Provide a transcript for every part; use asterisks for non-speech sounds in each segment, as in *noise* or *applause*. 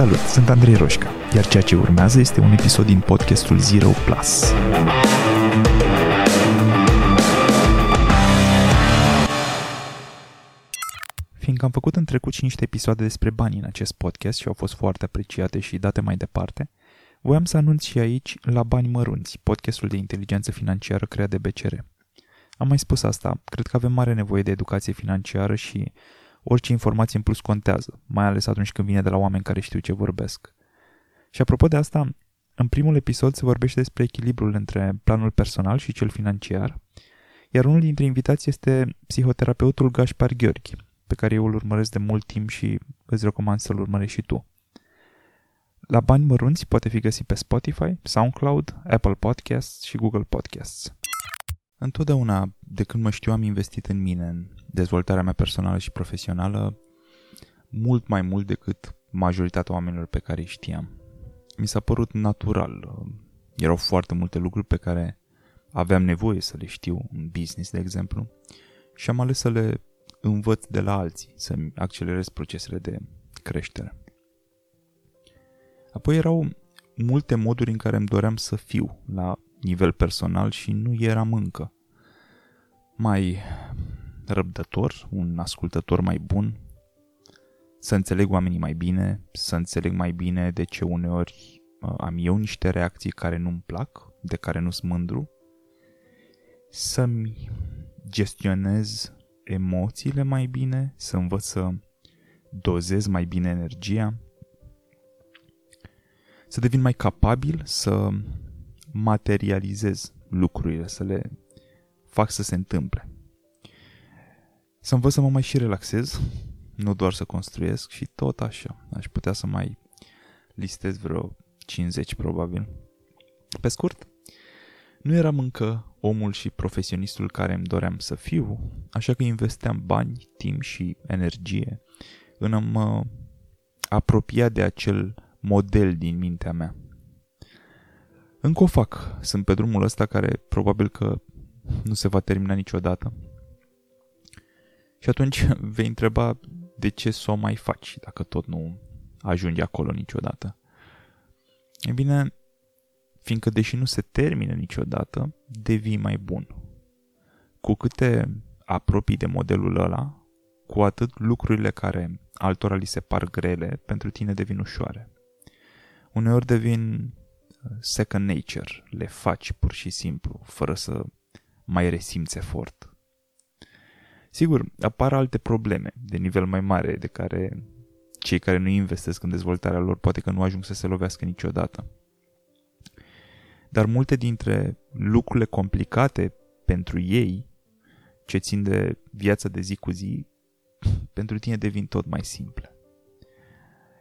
Salut, sunt Andrei Roșca, iar ceea ce urmează este un episod din podcastul Zero Plus. Fiindcă am făcut în trecut și niște episoade despre bani în acest podcast și au fost foarte apreciate și date mai departe, voiam să anunț și aici La Bani Mărunți, podcastul de inteligență financiară creat de BCR. Am mai spus asta, cred că avem mare nevoie de educație financiară și orice informație în plus contează, mai ales atunci când vine de la oameni care știu ce vorbesc. Și apropo de asta, în primul episod se vorbește despre echilibrul între planul personal și cel financiar, iar unul dintre invitați este psihoterapeutul Gaspar Gheorghi, pe care eu îl urmăresc de mult timp și îți recomand să-l urmărești și tu. La bani mărunți poate fi găsit pe Spotify, SoundCloud, Apple Podcasts și Google Podcasts. Întotdeauna, de când mă știu, am investit în mine, în dezvoltarea mea personală și profesională, mult mai mult decât majoritatea oamenilor pe care îi știam. Mi s-a părut natural. Erau foarte multe lucruri pe care aveam nevoie să le știu în business, de exemplu, și am ales să le învăț de la alții, să-mi accelerez procesele de creștere. Apoi erau multe moduri în care îmi doream să fiu la nivel personal și nu eram încă. Mai răbdător, un ascultător mai bun, să înțeleg oamenii mai bine, să înțeleg mai bine de ce uneori uh, am eu niște reacții care nu-mi plac, de care nu sunt mândru, să-mi gestionez emoțiile mai bine, să învăț să dozez mai bine energia, să devin mai capabil să materializez lucrurile, să le fac să se întâmple. Să învăț să mă mai și relaxez, nu doar să construiesc și tot așa. Aș putea să mai listez vreo 50 probabil. Pe scurt, nu eram încă omul și profesionistul care îmi doream să fiu, așa că investeam bani, timp și energie în a mă apropia de acel model din mintea mea. Încă o fac. Sunt pe drumul ăsta care probabil că nu se va termina niciodată. Și atunci *laughs* vei întreba de ce să o mai faci dacă tot nu ajungi acolo niciodată. E bine, fiindcă deși nu se termină niciodată, devii mai bun. Cu cât te apropii de modelul ăla, cu atât lucrurile care altora li se par grele, pentru tine devin ușoare. Uneori devin second nature, le faci pur și simplu, fără să mai resimți efort. Sigur, apar alte probleme de nivel mai mare de care cei care nu investesc în dezvoltarea lor poate că nu ajung să se lovească niciodată. Dar multe dintre lucrurile complicate pentru ei, ce țin de viața de zi cu zi, *laughs* pentru tine devin tot mai simple.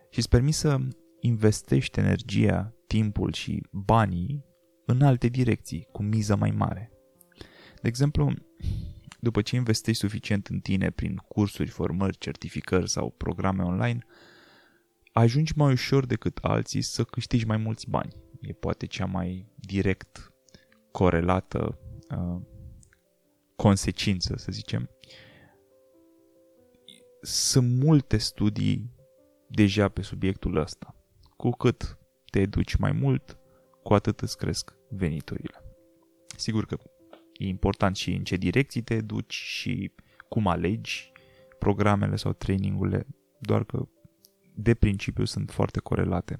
Și îți permis să investești energia, timpul și banii în alte direcții, cu miză mai mare. De exemplu, după ce investești suficient în tine prin cursuri, formări, certificări sau programe online, ajungi mai ușor decât alții să câștigi mai mulți bani. E poate cea mai direct corelată uh, consecință, să zicem. Sunt multe studii deja pe subiectul ăsta. Cu cât te educi mai mult, cu atât îți cresc veniturile. Sigur că e important și în ce direcții te duci și cum alegi programele sau trainingurile, doar că de principiu sunt foarte corelate.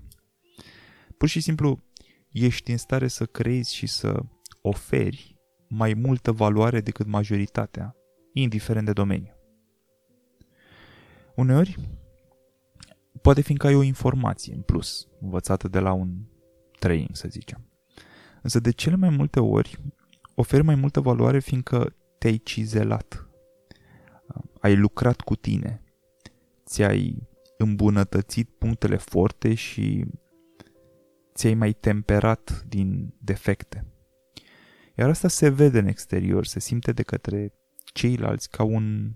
Pur și simplu ești în stare să creezi și să oferi mai multă valoare decât majoritatea, indiferent de domeniu. Uneori, poate fiindcă ai o informație în plus, învățată de la un training, să zicem. Însă de cele mai multe ori oferi mai multă valoare fiindcă te-ai cizelat. Ai lucrat cu tine. Ți-ai îmbunătățit punctele forte și ți-ai mai temperat din defecte. Iar asta se vede în exterior, se simte de către ceilalți ca un,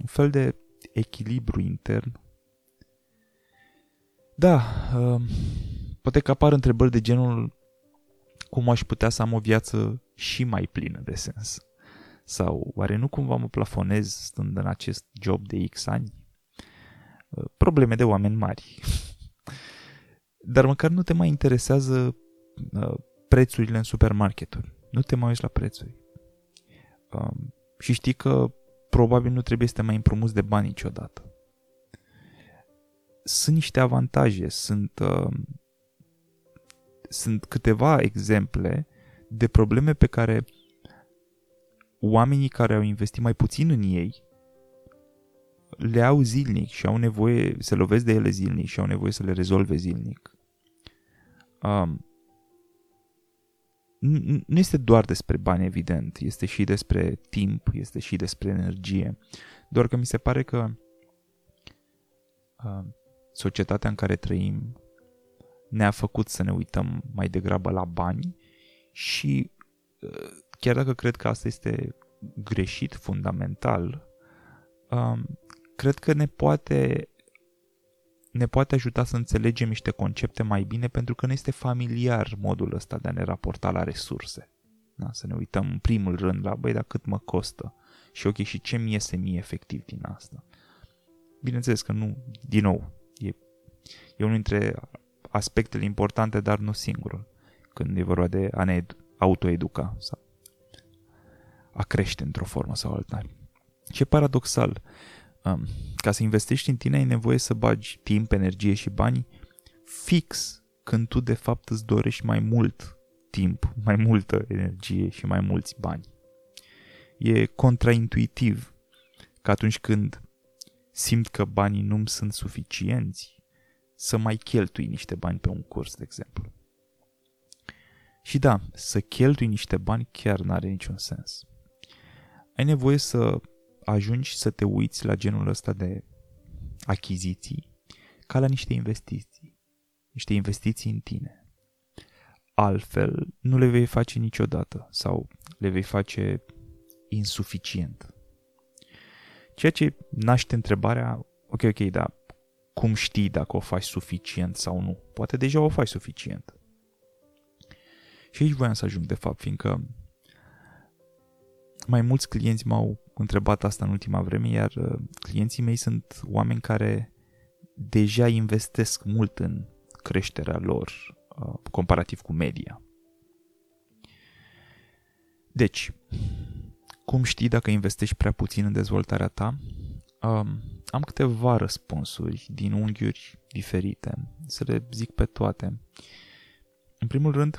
un fel de echilibru intern. Da, uh, poate că apar întrebări de genul cum aș putea să am o viață și mai plină de sens? Sau oare nu cumva mă plafonez stând în acest job de X ani? Uh, probleme de oameni mari. *laughs* dar măcar nu te mai interesează uh, prețurile în supermarketuri. Nu te mai uiți la prețuri. Uh, și știi că probabil nu trebuie să te mai împrumuți de bani niciodată. Sunt niște avantaje, sunt, uh, sunt câteva exemple de probleme pe care oamenii care au investit mai puțin în ei le au zilnic și au nevoie, se lovesc de ele zilnic și au nevoie să le rezolve zilnic. Um, nu este doar despre bani, evident, este și despre timp, este și despre energie. Doar că mi se pare că uh, societatea în care trăim ne-a făcut să ne uităm mai degrabă la bani și uh, chiar dacă cred că asta este greșit, fundamental, uh, cred că ne poate ne poate ajuta să înțelegem niște concepte mai bine pentru că ne este familiar modul ăsta de a ne raporta la resurse. Da? Să ne uităm în primul rând la, băi, dar cât mă costă? Și ok, și ce mi iese mie efectiv din asta? Bineînțeles că nu, din nou, e, e unul dintre aspectele importante, dar nu singurul, când e vorba de a ne autoeduca sau a crește într-o formă sau alta. Ce paradoxal, um, ca să investești în tine ai nevoie să bagi timp, energie și bani fix când tu de fapt îți dorești mai mult timp, mai multă energie și mai mulți bani. E contraintuitiv că atunci când simt că banii nu-mi sunt suficienți, să mai cheltui niște bani pe un curs, de exemplu. Și da, să cheltui niște bani chiar n-are niciun sens. Ai nevoie să ajungi să te uiți la genul ăsta de achiziții ca la niște investiții. Niște investiții în tine. Altfel, nu le vei face niciodată sau le vei face insuficient. Ceea ce naște întrebarea, ok, ok, dar cum știi dacă o faci suficient sau nu? Poate deja o faci suficient. Și aici voiam să ajung, de fapt, fiindcă mai mulți clienți m-au întrebat asta în ultima vreme, iar uh, clienții mei sunt oameni care deja investesc mult în creșterea lor uh, comparativ cu media. Deci, cum știi dacă investești prea puțin în dezvoltarea ta? Um, am câteva răspunsuri din unghiuri diferite, să le zic pe toate. În primul rând,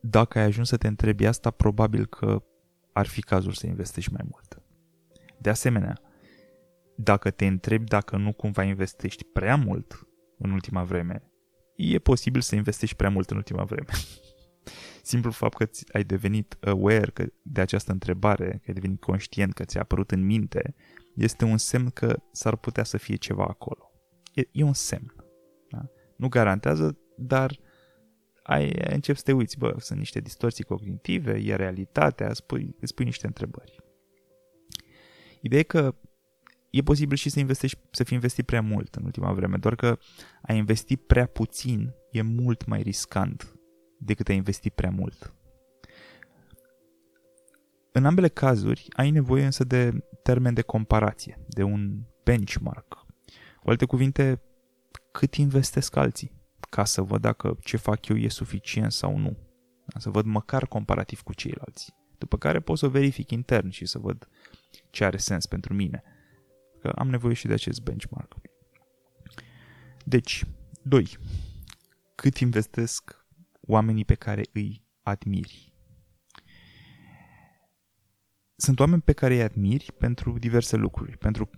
dacă ai ajuns să te întrebi asta, probabil că ar fi cazul să investești mai mult. De asemenea, dacă te întrebi dacă nu cumva investești prea mult în ultima vreme, e posibil să investești prea mult în ultima vreme. *laughs* Simplul fapt că ai devenit aware că de această întrebare, că ai devenit conștient, că ți-a apărut în minte, este un semn că s-ar putea să fie ceva acolo. E, e un semn. Da? Nu garantează, dar ai, începi să te uiți, bă, sunt niște distorții cognitive, e realitatea, spui, îți pui niște întrebări. Ideea e că e posibil și să investești, să fi investit prea mult în ultima vreme, doar că a investi prea puțin e mult mai riscant decât a investi prea mult. În ambele cazuri, ai nevoie însă de termen de comparație, de un benchmark. Cu alte cuvinte, cât investesc alții ca să văd dacă ce fac eu e suficient sau nu. Să văd măcar comparativ cu ceilalți. După care pot să verific intern și să văd ce are sens pentru mine. Că am nevoie și de acest benchmark. Deci, 2. Cât investesc oamenii pe care îi admiri? Sunt oameni pe care îi admiri pentru diverse lucruri. Pentru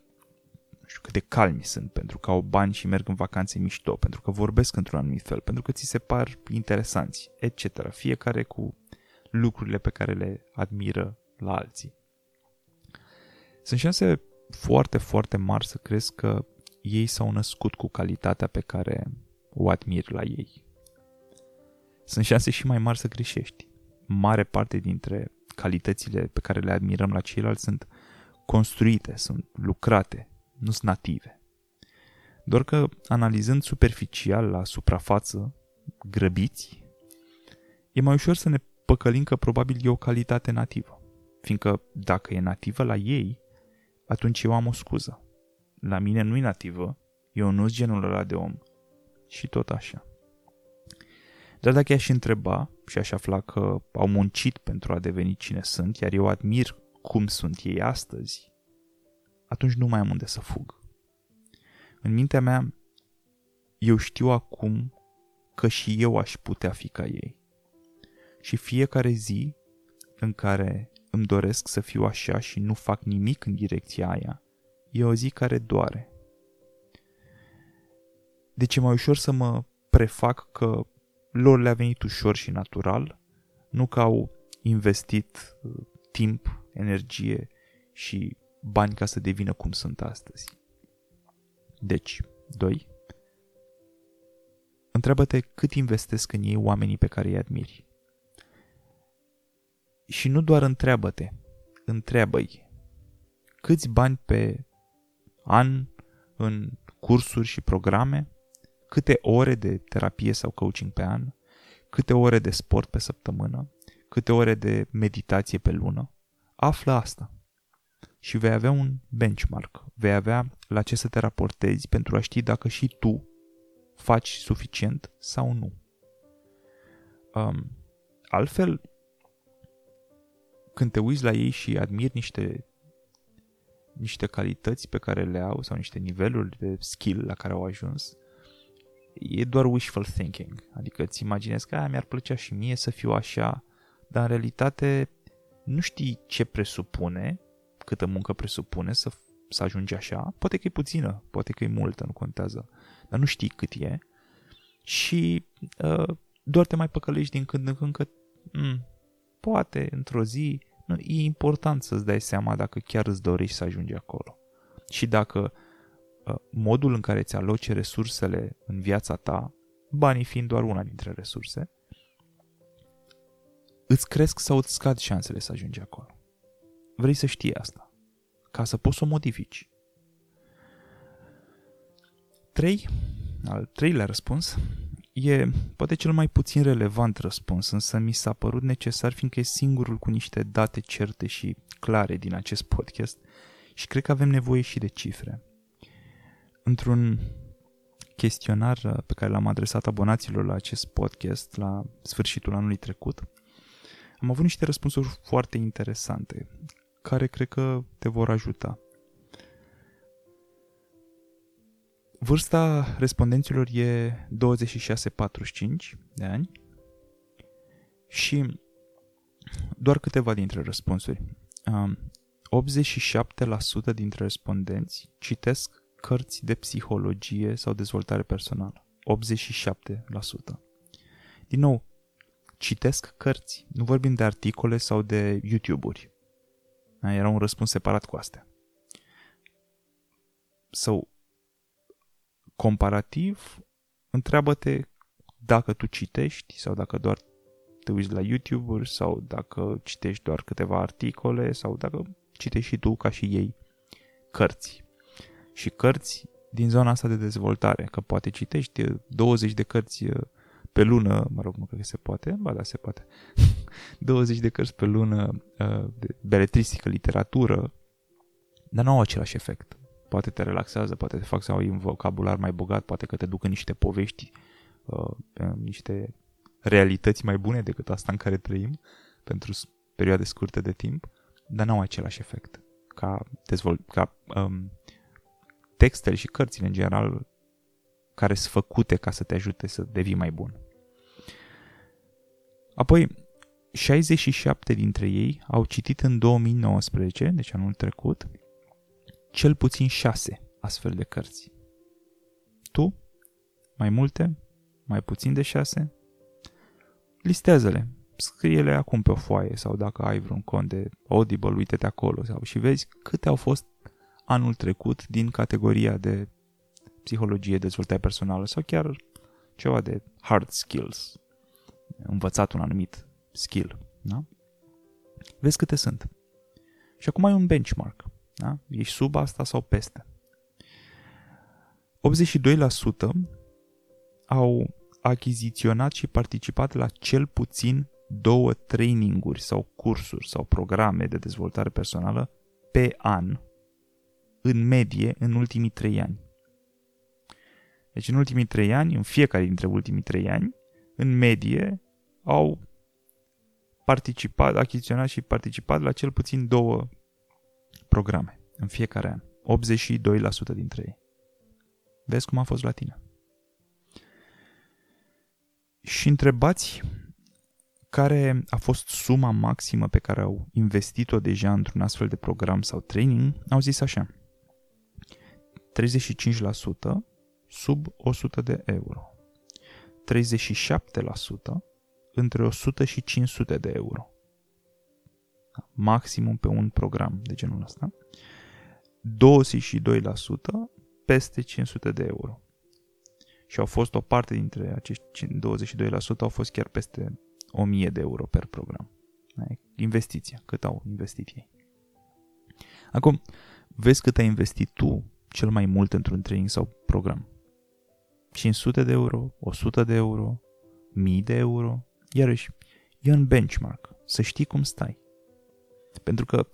nu știu cât de calmi sunt, pentru că au bani și merg în vacanțe mișto, pentru că vorbesc într-un anumit fel, pentru că ți se par interesanți, etc. Fiecare cu lucrurile pe care le admiră la alții. Sunt șanse foarte, foarte mari să crezi că ei s-au născut cu calitatea pe care o admiri la ei. Sunt șanse și mai mari să greșești. Mare parte dintre calitățile pe care le admirăm la ceilalți sunt construite, sunt lucrate, nu sunt native. Doar că analizând superficial la suprafață, grăbiți, e mai ușor să ne păcălim că probabil e o calitate nativă. Fiindcă dacă e nativă la ei, atunci eu am o scuză. La mine nu e nativă, Eu nu sunt genul ăla de om. Și tot așa. Dar dacă i-aș întreba și aș afla că au muncit pentru a deveni cine sunt, iar eu admir cum sunt ei astăzi, atunci nu mai am unde să fug. În mintea mea, eu știu acum că și eu aș putea fi ca ei. Și fiecare zi în care îmi doresc să fiu așa și nu fac nimic în direcția aia, e o zi care doare. Deci e mai ușor să mă prefac că lor le-a venit ușor și natural, nu că au investit uh, timp, energie și bani ca să devină cum sunt astăzi. Deci, 2. Întreabă-te cât investesc în ei oamenii pe care îi admiri. Și nu doar întreabă-te, întreabă-i. Câți bani pe an în cursuri și programe? Câte ore de terapie sau coaching pe an? Câte ore de sport pe săptămână? Câte ore de meditație pe lună? Află asta. Și vei avea un benchmark. Vei avea la ce să te raportezi pentru a ști dacă și tu faci suficient sau nu. Um, altfel, când te uiți la ei și admiri niște, niște calități pe care le au sau niște niveluri de skill la care au ajuns, e doar wishful thinking. Adică îți imaginezi că mi-ar plăcea și mie să fiu așa, dar în realitate nu știi ce presupune, câtă muncă presupune să, să ajungi așa. Poate că e puțină, poate că e multă, nu contează, dar nu știi cât e. Și uh, doar te mai păcălești din când în când că mm, poate într-o zi nu, e important să-ți dai seama dacă chiar îți dorești să ajungi acolo. Și dacă uh, modul în care îți aloci resursele în viața ta, banii fiind doar una dintre resurse, îți cresc sau îți scad șansele să ajungi acolo. Vrei să știi asta, ca să poți să o modifici. 3. Al treilea răspuns E poate cel mai puțin relevant răspuns, însă mi s-a părut necesar fiindcă e singurul cu niște date certe și clare din acest *laughs* podcast și cred că avem nevoie și de cifre. Într-un chestionar pe care l-am adresat abonaților la acest podcast la sfârșitul anului trecut, am avut niște răspunsuri foarte interesante, care cred că te vor ajuta. Vârsta respondenților e 26-45 de ani și doar câteva dintre răspunsuri. 87% dintre respondenți citesc cărți de psihologie sau dezvoltare personală. 87%. Din nou, citesc cărți. Nu vorbim de articole sau de YouTube-uri. Era un răspuns separat cu astea. Sau comparativ, întreabă-te dacă tu citești sau dacă doar te uiți la YouTube-uri sau dacă citești doar câteva articole sau dacă citești și tu ca și ei cărți. Și cărți din zona asta de dezvoltare, că poate citești 20 de cărți uh, pe lună, mă rog, nu cred că se poate, ba da, se poate, *laughs* 20 de cărți pe lună uh, de beletristică, literatură, dar nu au același efect. Poate te relaxează, poate te fac să ai un vocabular mai bogat, poate că te duc în niște povești, uh, niște realități mai bune decât asta în care trăim pentru perioade scurte de timp, dar n-au același efect ca, dezvol- ca um, textele și cărțile în general care sunt făcute ca să te ajute să devii mai bun. Apoi, 67 dintre ei au citit în 2019, deci anul trecut, cel puțin șase astfel de cărți. Tu? Mai multe? Mai puțin de șase? Listează-le. Scrie-le acum pe o foaie sau dacă ai vreun cont de Audible, uite-te acolo sau și vezi câte au fost anul trecut din categoria de psihologie, dezvoltare personală sau chiar ceva de hard skills, învățat un anumit skill. Da? Vezi câte sunt. Și acum ai un benchmark. Da? Ești sub asta sau peste. 82% au achiziționat și participat la cel puțin două traininguri sau cursuri sau programe de dezvoltare personală pe an, în medie, în ultimii trei ani. Deci în ultimii trei ani, în fiecare dintre ultimii trei ani, în medie, au participat, achiziționat și participat la cel puțin două programe în fiecare an. 82% dintre ei. Vezi cum a fost la tine. Și întrebați care a fost suma maximă pe care au investit-o deja într-un astfel de program sau training, au zis așa. 35% sub 100 de euro. 37% între 100 și 500 de euro. Maximum pe un program de genul ăsta. 22% peste 500 de euro. Și au fost o parte dintre acești 22% au fost chiar peste 1000 de euro per program. Investiția, cât au investit ei. Acum, vezi cât ai investit tu cel mai mult într-un training sau program. 500 de euro, 100 de euro, 1000 de euro. Iarăși, e un benchmark, să știi cum stai. Pentru că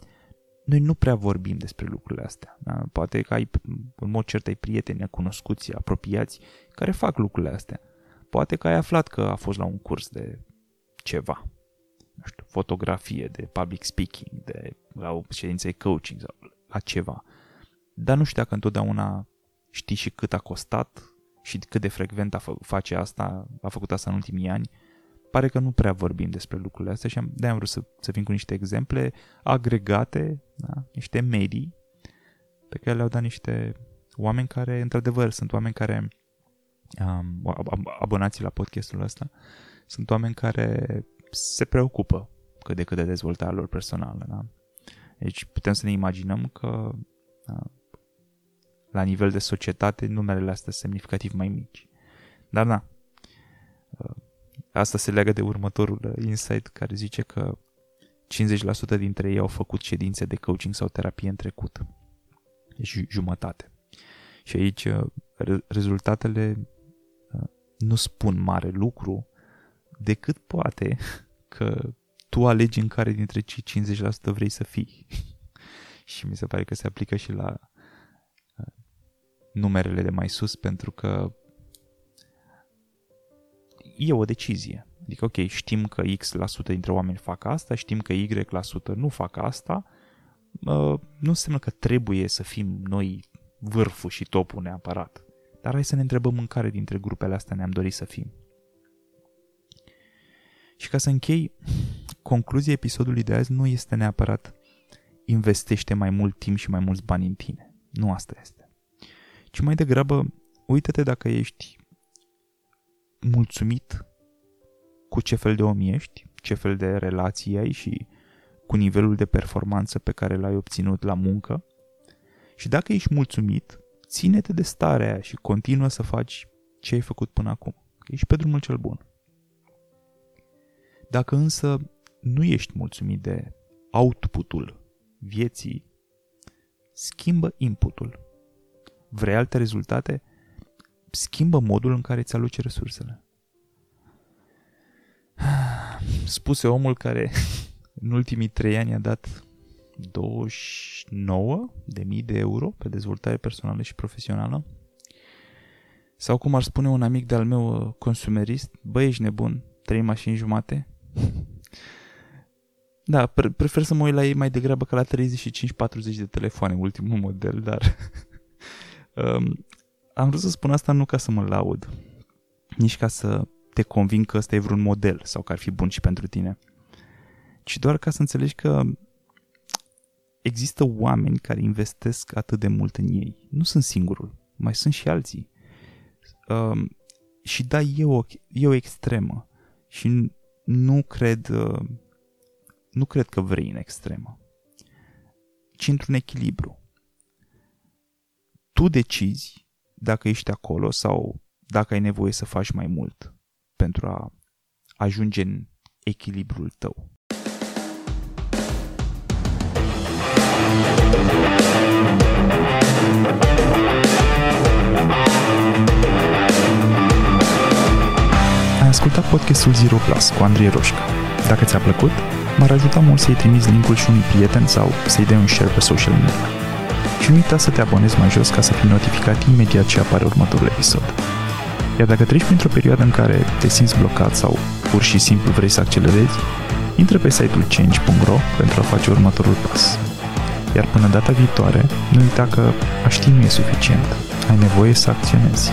noi nu prea vorbim despre lucrurile astea. Da? Poate că ai, în mod cert, ai prieteni, cunoscuți, apropiați, care fac lucrurile astea. Poate că ai aflat că a fost la un curs de ceva. Nu știu, fotografie, de public speaking, de la o ședință de coaching sau la ceva. Dar nu știu dacă întotdeauna știi și cât a costat și cât de frecvent a fă, face asta, a făcut asta în ultimii ani pare că nu prea vorbim despre lucrurile astea și am, de-aia am vrut să, să vin cu niște exemple agregate, da? niște medii pe care le-au dat niște oameni care, într-adevăr, sunt oameni care, um, abonații la podcastul ăsta, sunt oameni care se preocupă cât de cât de dezvoltarea lor personală. Da? Deci putem să ne imaginăm că da, la nivel de societate numerele astea sunt semnificativ mai mici. Dar da, Asta se leagă de următorul uh, insight care zice că 50% dintre ei au făcut ședințe de coaching sau terapie în trecut. Deci jumătate. Și aici uh, rezultatele uh, nu spun mare lucru decât poate că tu alegi în care dintre cei 50% vrei să fii. *laughs* și mi se pare că se aplică și la numerele de mai sus pentru că e o decizie. Adică, ok, știm că X% la sută dintre oameni fac asta, știm că Y% la sută nu fac asta, uh, nu înseamnă că trebuie să fim noi vârful și topul neapărat. Dar hai să ne întrebăm în care dintre grupele astea ne-am dorit să fim. Și ca să închei, concluzia episodului de azi nu este neapărat investește mai mult timp și mai mulți bani în tine. Nu asta este. Ci mai degrabă, uită-te dacă ești mulțumit cu ce fel de om ești, ce fel de relații ai și cu nivelul de performanță pe care l-ai obținut la muncă. Și dacă ești mulțumit, ține-te de starea aia și continuă să faci ce ai făcut până acum. Ești pe drumul cel bun. Dacă însă nu ești mulțumit de outputul vieții, schimbă inputul. Vrei alte rezultate? schimbă modul în care îți aloci resursele. *sighs* Spuse omul care *laughs* în ultimii trei ani a dat 29 de mii de euro pe dezvoltare personală și profesională. Sau cum ar spune un amic de-al meu uh, consumerist, bă, ești nebun, trei mașini jumate? *laughs* Da, prefer să mă uit la ei mai degrabă ca la 35-40 de telefoane, ultimul model, dar *laughs* um, am vrut să spun asta nu ca să mă laud, nici ca să te convin că ăsta e vreun model sau că ar fi bun și pentru tine, ci doar ca să înțelegi că există oameni care investesc atât de mult în ei. Nu sunt singurul, mai sunt și alții. Uh, și da, e o, e o extremă și nu cred, uh, nu cred că vrei în extremă, ci într-un echilibru. Tu decizi dacă ești acolo sau dacă ai nevoie să faci mai mult pentru a ajunge în echilibrul tău. Ai ascultat podcastul Zero Plus cu Andrei Roșca. Dacă ți-a plăcut, m-ar ajuta mult să-i trimiți linkul și unui prieten sau să-i dai un share pe social media și nu uita să te abonezi mai jos ca să fii notificat imediat ce apare următorul episod. Iar dacă treci printr-o perioadă în care te simți blocat sau pur și simplu vrei să accelerezi, intră pe site-ul change.ro pentru a face următorul pas. Iar până data viitoare, nu uita că a ști nu e suficient. Ai nevoie să acționezi.